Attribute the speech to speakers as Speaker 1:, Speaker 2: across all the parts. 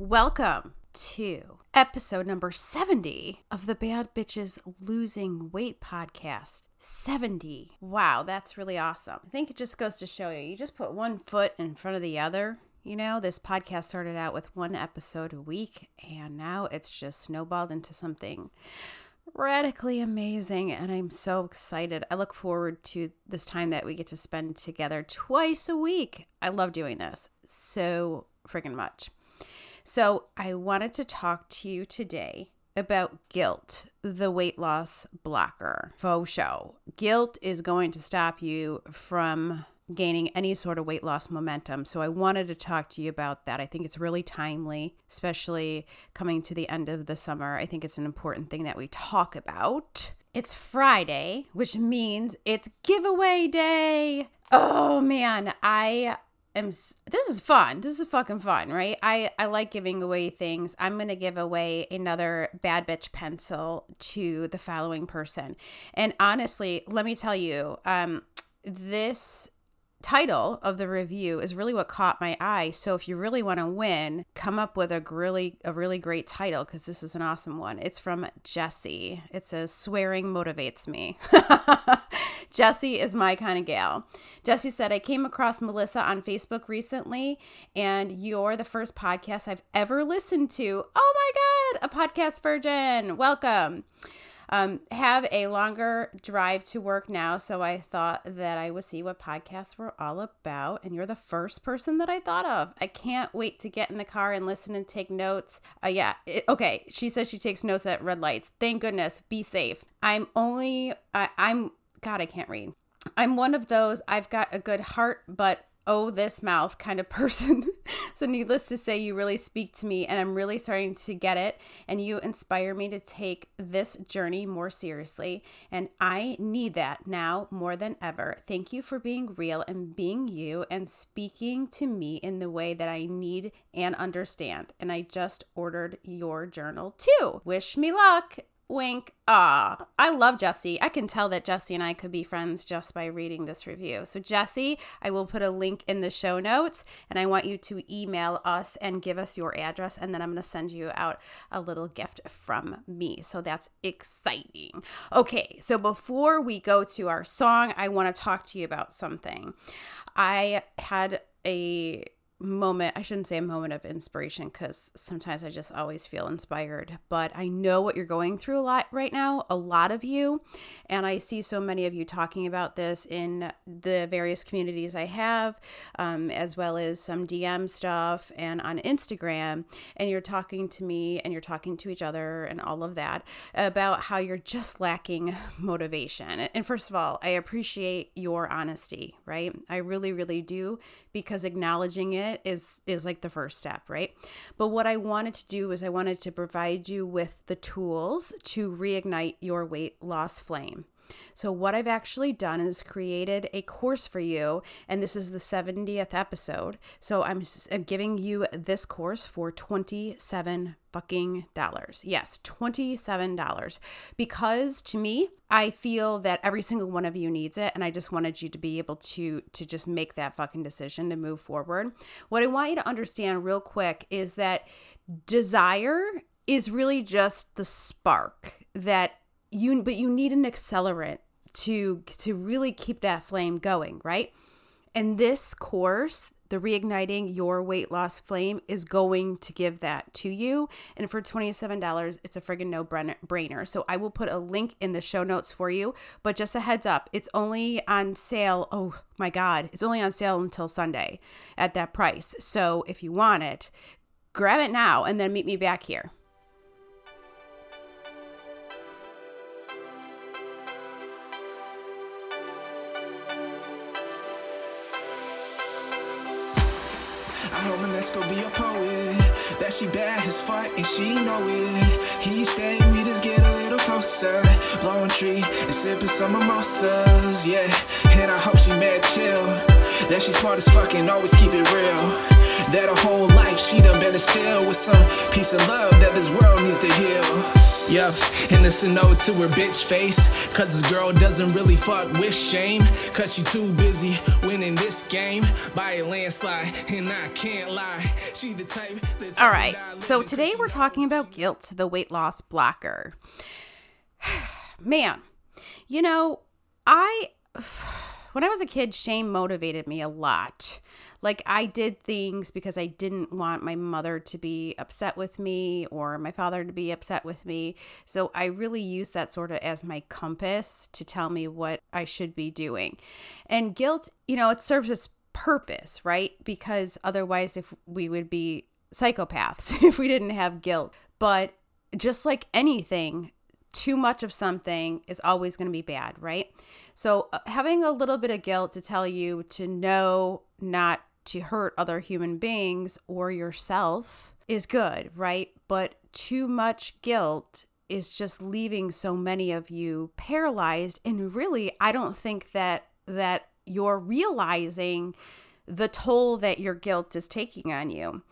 Speaker 1: Welcome to episode number 70 of the Bad Bitches Losing Weight podcast. 70. Wow, that's really awesome. I think it just goes to show you, you just put one foot in front of the other. You know, this podcast started out with one episode a week, and now it's just snowballed into something radically amazing and I'm so excited. I look forward to this time that we get to spend together twice a week. I love doing this so freaking much. So, I wanted to talk to you today about guilt, the weight loss blocker. Faux show. Guilt is going to stop you from gaining any sort of weight loss momentum. So I wanted to talk to you about that. I think it's really timely, especially coming to the end of the summer. I think it's an important thing that we talk about. It's Friday, which means it's giveaway day. Oh man, I am this is fun. This is fucking fun, right? I I like giving away things. I'm going to give away another bad bitch pencil to the following person. And honestly, let me tell you, um this title of the review is really what caught my eye. So if you really want to win, come up with a really a really great title because this is an awesome one. It's from Jesse. It says swearing motivates me. Jesse is my kind of gal. Jesse said, I came across Melissa on Facebook recently, and you're the first podcast I've ever listened to. Oh my God, a podcast virgin. Welcome um, have a longer drive to work now. So I thought that I would see what podcasts were all about. And you're the first person that I thought of. I can't wait to get in the car and listen and take notes. Uh, yeah. It, okay. She says she takes notes at red lights. Thank goodness. Be safe. I'm only, I, I'm, God, I can't read. I'm one of those, I've got a good heart, but oh, this mouth kind of person. so, needless to say, you really speak to me, and I'm really starting to get it. And you inspire me to take this journey more seriously. And I need that now more than ever. Thank you for being real and being you and speaking to me in the way that I need and understand. And I just ordered your journal too. Wish me luck. Wink. Ah, I love Jesse. I can tell that Jesse and I could be friends just by reading this review. So, Jesse, I will put a link in the show notes and I want you to email us and give us your address. And then I'm going to send you out a little gift from me. So, that's exciting. Okay, so before we go to our song, I want to talk to you about something. I had a moment i shouldn't say a moment of inspiration because sometimes i just always feel inspired but i know what you're going through a lot right now a lot of you and i see so many of you talking about this in the various communities i have um, as well as some dm stuff and on instagram and you're talking to me and you're talking to each other and all of that about how you're just lacking motivation. And first of all i appreciate your honesty right? I really really do because acknowledging it it is is like the first step, right? But what I wanted to do is I wanted to provide you with the tools to reignite your weight loss flame. So, what I've actually done is created a course for you, and this is the 70th episode. So, I'm, giving you this course for 27 fucking dollars. Yes, $27. Because to me, I feel that every single one of you needs it and I just wanted you to be able to to just make that fucking decision to move forward. What I want you to understand real quick is that desire is really just the spark that you but you need an accelerant to to really keep that flame going, right? And this course, the reigniting your weight loss flame is going to give that to you. And for $27, it's a friggin' no brainer. So I will put a link in the show notes for you. But just a heads up, it's only on sale. Oh my God, it's only on sale until Sunday at that price. So if you want it, grab it now and then meet me back here.
Speaker 2: Hope Manesco be a poet. That she bad as fuck and she know it. He stay, we just get a little closer. Blowing tree and sipping some mimosas, yeah. And I hope she mad chill. That she smart as fuck and always keep it real. That her whole life she done been still with some peace and love that this world needs to heal. Yup, and it's a note to her bitch face. Cause this girl doesn't really fuck with shame. Cause she too busy winning this game by a landslide. And I can't lie, she the type. The type
Speaker 1: All right. So today we're talking about guilt, the weight loss blocker. Man, you know, I when I was a kid, shame motivated me a lot. Like I did things because I didn't want my mother to be upset with me or my father to be upset with me. So I really used that sort of as my compass to tell me what I should be doing. And guilt, you know, it serves its purpose, right? Because otherwise if we would be psychopaths if we didn't have guilt. But just like anything, too much of something is always going to be bad, right? So, uh, having a little bit of guilt to tell you to know not to hurt other human beings or yourself is good, right? But too much guilt is just leaving so many of you paralyzed and really I don't think that that you're realizing the toll that your guilt is taking on you.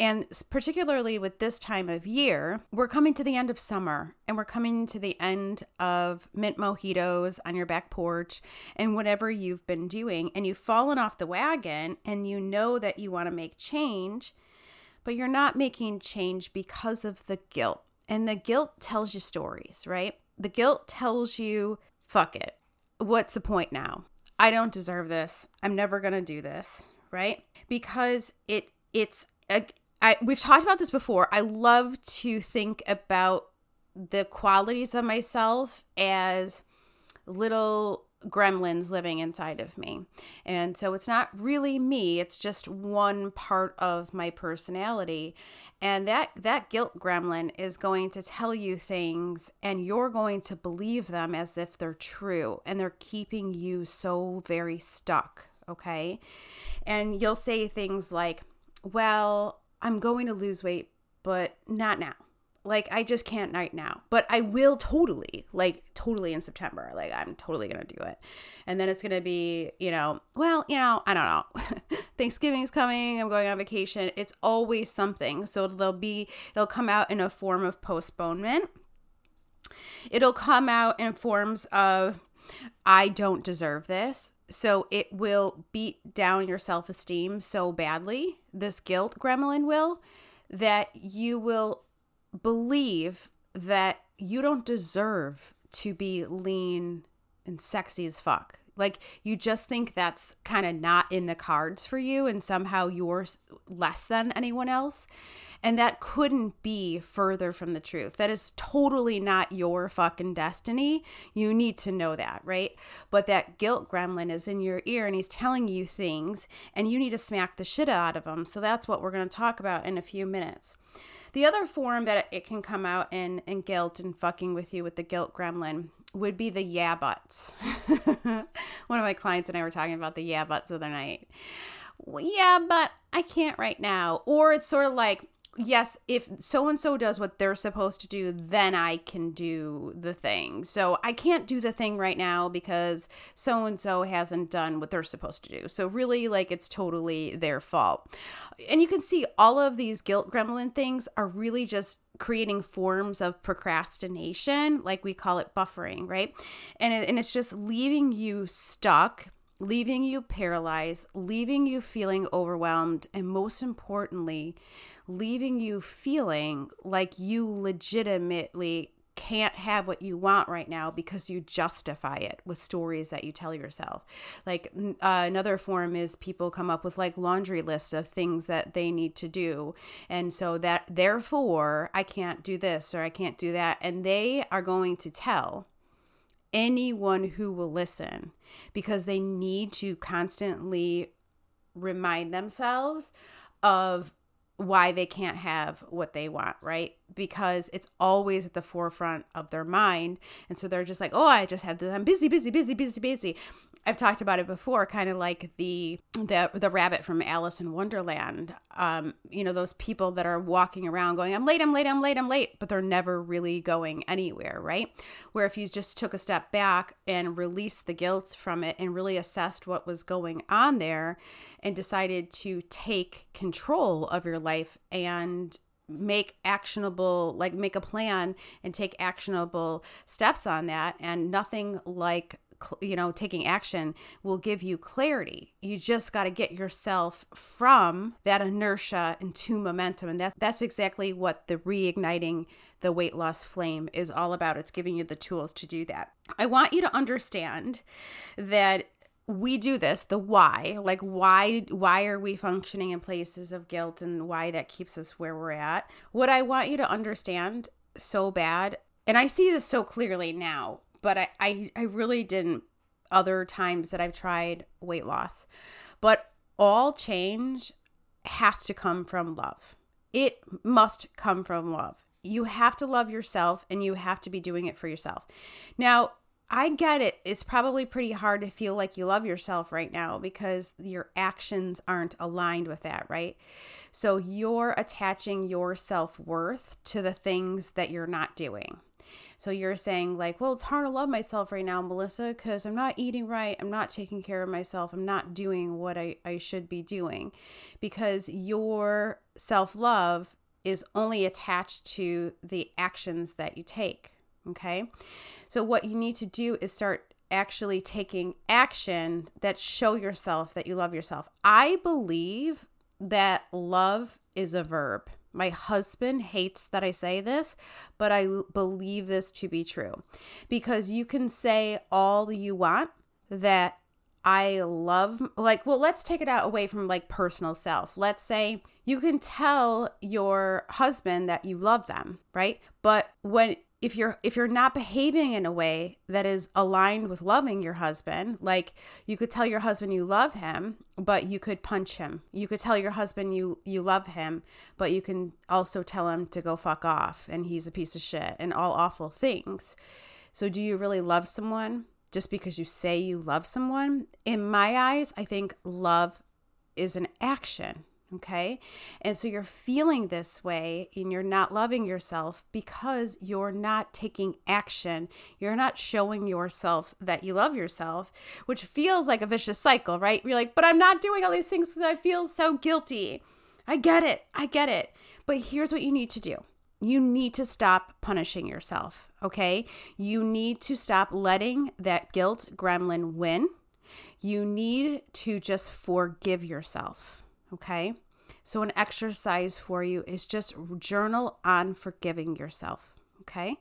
Speaker 1: And particularly with this time of year, we're coming to the end of summer and we're coming to the end of mint mojitos on your back porch and whatever you've been doing. And you've fallen off the wagon and you know that you want to make change, but you're not making change because of the guilt. And the guilt tells you stories, right? The guilt tells you, fuck it. What's the point now? I don't deserve this. I'm never going to do this, right? Because it it's a, I, we've talked about this before. I love to think about the qualities of myself as little gremlins living inside of me. And so it's not really me, it's just one part of my personality. And that that guilt gremlin is going to tell you things and you're going to believe them as if they're true and they're keeping you so very stuck, okay? And you'll say things like, "Well, I'm going to lose weight, but not now." like I just can't right now, but I will totally, like totally in September. Like I'm totally gonna do it, and then it's gonna be, you know, well, you know, I don't know. Thanksgiving's coming. I'm going on vacation. It's always something. So they'll be, they'll come out in a form of postponement. It'll come out in forms of, I don't deserve this. So it will beat down your self esteem so badly. This guilt gremlin will that you will believe that you don't deserve to be lean and sexy as fuck. Like you just think that's kind of not in the cards for you and somehow you're less than anyone else. And that couldn't be further from the truth. That is totally not your fucking destiny. You need to know that, right? But that guilt gremlin is in your ear and he's telling you things and you need to smack the shit out of him. So that's what we're going to talk about in a few minutes. The other form that it can come out in in guilt and fucking with you with the guilt gremlin would be the yeah buts. One of my clients and I were talking about the yeah buts the other night. Well, yeah, but I can't right now. Or it's sort of like, yes, if so and so does what they're supposed to do, then I can do the thing. So I can't do the thing right now because so and so hasn't done what they're supposed to do. So really, like, it's totally their fault. And you can see all of these guilt gremlin things are really just creating forms of procrastination, like we call it buffering, right? And, it, and it's just leaving you stuck leaving you paralyzed, leaving you feeling overwhelmed, and most importantly, leaving you feeling like you legitimately can't have what you want right now because you justify it with stories that you tell yourself. Like uh, another form is people come up with like laundry lists of things that they need to do. And so that therefore I can't do this or I can't do that. And they are going to tell anyone who will listen because they need to constantly remind themselves of why they can't have what they want, right? Because it's always at the forefront of their mind. And so they're just like, oh, I just have this. I'm busy, busy, busy, busy, busy. I've talked about it before, kind of like the the the rabbit from Alice in Wonderland. Um, you know, those people that are walking around going, I'm late, I'm late, I'm late, I'm late, but they're never really going anywhere, right? Where if you just took a step back and released the guilt from it and really assessed what was going on there and decided to take control of your life and make actionable like make a plan and take actionable steps on that and nothing like you know taking action will give you clarity. You just got to get yourself from that inertia into momentum and that that's exactly what the reigniting the weight loss flame is all about. It's giving you the tools to do that. I want you to understand that we do this the why like why why are we functioning in places of guilt and why that keeps us where we're at? What i want you to understand so bad and i see this so clearly now but i i, I really didn't other times that i've tried weight loss but all change has to come from love. It must come from love. You have to love yourself and you have to be doing it for yourself. Now I get it. It's probably pretty hard to feel like you love yourself right now because your actions aren't aligned with that, right? So you're attaching your self worth to the things that you're not doing. So you're saying, like, well, it's hard to love myself right now, Melissa, because I'm not eating right. I'm not taking care of myself. I'm not doing what I, I should be doing because your self love is only attached to the actions that you take, Okay. So, what you need to do is start actually taking action that show yourself that you love yourself. I believe that love is a verb. My husband hates that I say this, but I believe this to be true because you can say all you want that I love like well let's take it out away from like personal self. Let's say you can tell your husband that you love them, right? But when if you're if you're not behaving in a way that is aligned with loving your husband like you could tell your husband you love him but you could punch him. You could tell your husband you you love him but you can also tell him to go fuck off and he's a piece of shit and all awful things. So do you really love someone just because you say you love someone? In my eyes i think love is an action Okay. And so you're feeling this way and you're not loving yourself because you're not taking action. You're not showing yourself that you love yourself, which feels like a vicious cycle, right? You're like, but I'm not doing all these things because I feel so guilty. I get it. I get it. But here's what you need to do you need to stop punishing yourself. Okay. You need to stop letting that guilt gremlin win. You need to just forgive yourself. Okay. So, an exercise for you is just journal on forgiving yourself. Okay.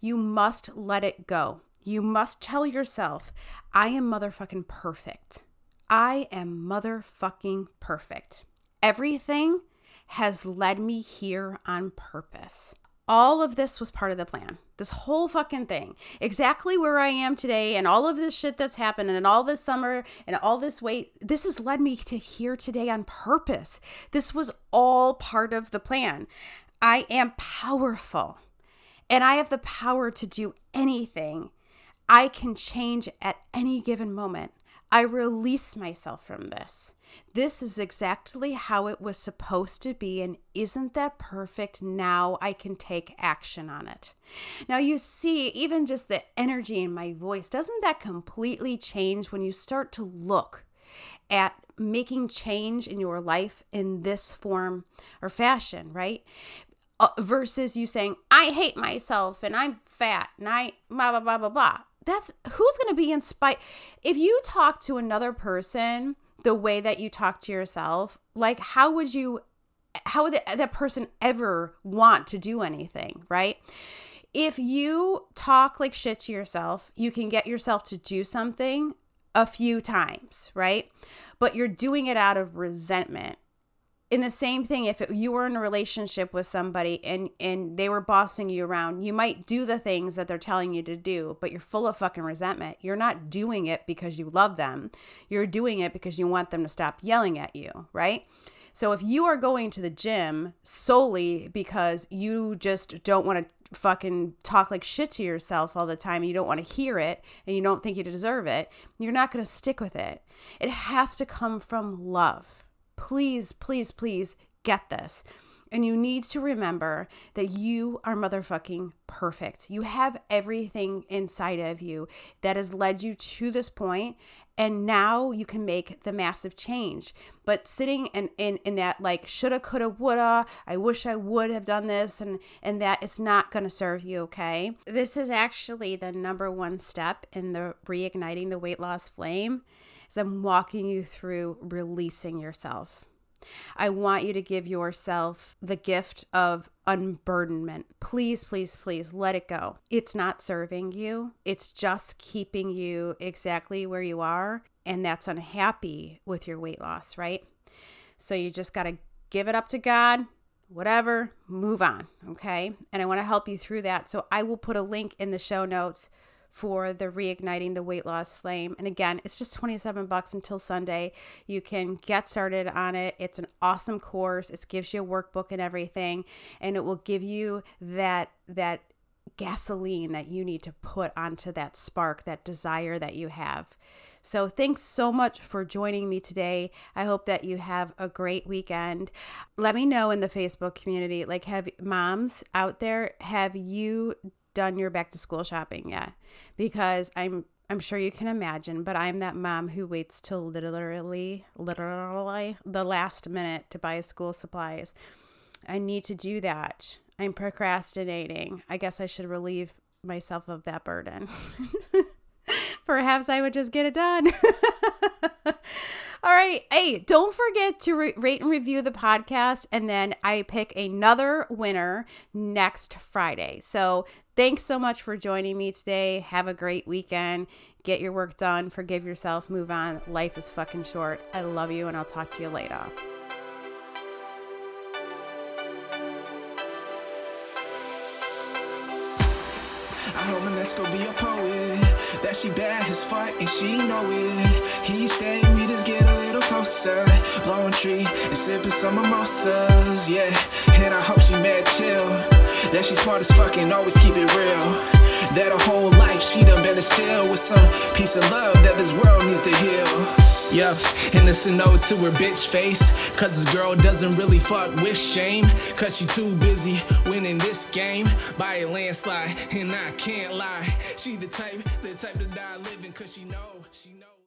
Speaker 1: You must let it go. You must tell yourself, I am motherfucking perfect. I am motherfucking perfect. Everything has led me here on purpose all of this was part of the plan. This whole fucking thing. Exactly where I am today and all of this shit that's happened and all this summer and all this weight, this has led me to here today on purpose. This was all part of the plan. I am powerful and I have the power to do anything. I can change at any given moment. I release myself from this. This is exactly how it was supposed to be, and isn't that perfect? Now I can take action on it. Now, you see, even just the energy in my voice, doesn't that completely change when you start to look at making change in your life in this form or fashion, right? Uh, versus you saying, I hate myself and I'm fat and I blah, blah, blah, blah, blah that's who's going to be inspired if you talk to another person the way that you talk to yourself like how would you how would that person ever want to do anything right? If you talk like shit to yourself you can get yourself to do something a few times right? But you're doing it out of resentment in the same thing if it, you were in a relationship with somebody and and they were bossing you around you might do the things that they're telling you to do but you're full of fucking resentment you're not doing it because you love them you're doing it because you want them to stop yelling at you right So if you are going to the gym solely because you just don't want to fucking talk like shit to yourself all the time, you don't want to hear it, and you don't think you deserve it, you're not going to stick with it. It has to come from love. Please, please, please get this. And you need to remember that you are motherfucking perfect. You have everything inside of you that has led you to this point, and now you can make the massive change. But sitting in, in, in that like shoulda, coulda, woulda, I wish I would have done this, and, and that it's not gonna serve you, okay? This is actually the number one step in the reigniting the weight loss flame. I'm walking you through releasing yourself I want you to give yourself the gift of unburdenment. Please, please, please let it go. It's not serving you, it's just keeping you exactly where you are. And that's unhappy with your weight loss, right? So you just got to give it up to God, whatever, move on. Okay. And I want to help you through that. So I will put a link in the show notes for the reigniting the weight loss flame. And again, it's just 27 bucks until Sunday. You can get started on it. It's an awesome course. It gives you a workbook and everything, and it will give you that that gasoline that you need to put onto that spark, that desire that you have. So, thanks so much for joining me today. I hope that you have a great weekend. Let me know in the Facebook community like, have moms out there, have you done your back to school shopping yet because I'm I'm sure you can imagine, but I'm that mom who waits till literally literally the last minute to buy school supplies. I need to do that. I'm procrastinating. I guess I should relieve myself of that burden. Perhaps I would just get it done. All right. Hey, don't forget to re- rate and review the podcast. And then I pick another winner next Friday. So thanks so much for joining me today. Have a great weekend. Get your work done. Forgive yourself. Move on. Life is fucking short. I love you, and I'll talk to you later.
Speaker 2: Manesco be a poet. That she bad as fuck and she know it. He stay, we just get a little closer. Blowing tree and sipping some mimosas, yeah. And I hope she mad chill. That she smart as fuck and always keep it real. That her whole life she done been still with some piece of love that this world needs to heal. Yup, and it's a note to her bitch face. Cause this girl doesn't really fuck with shame. Cause she too busy winning this game by a landslide. And I can't lie. She the type, the type to die living cause she know, she know.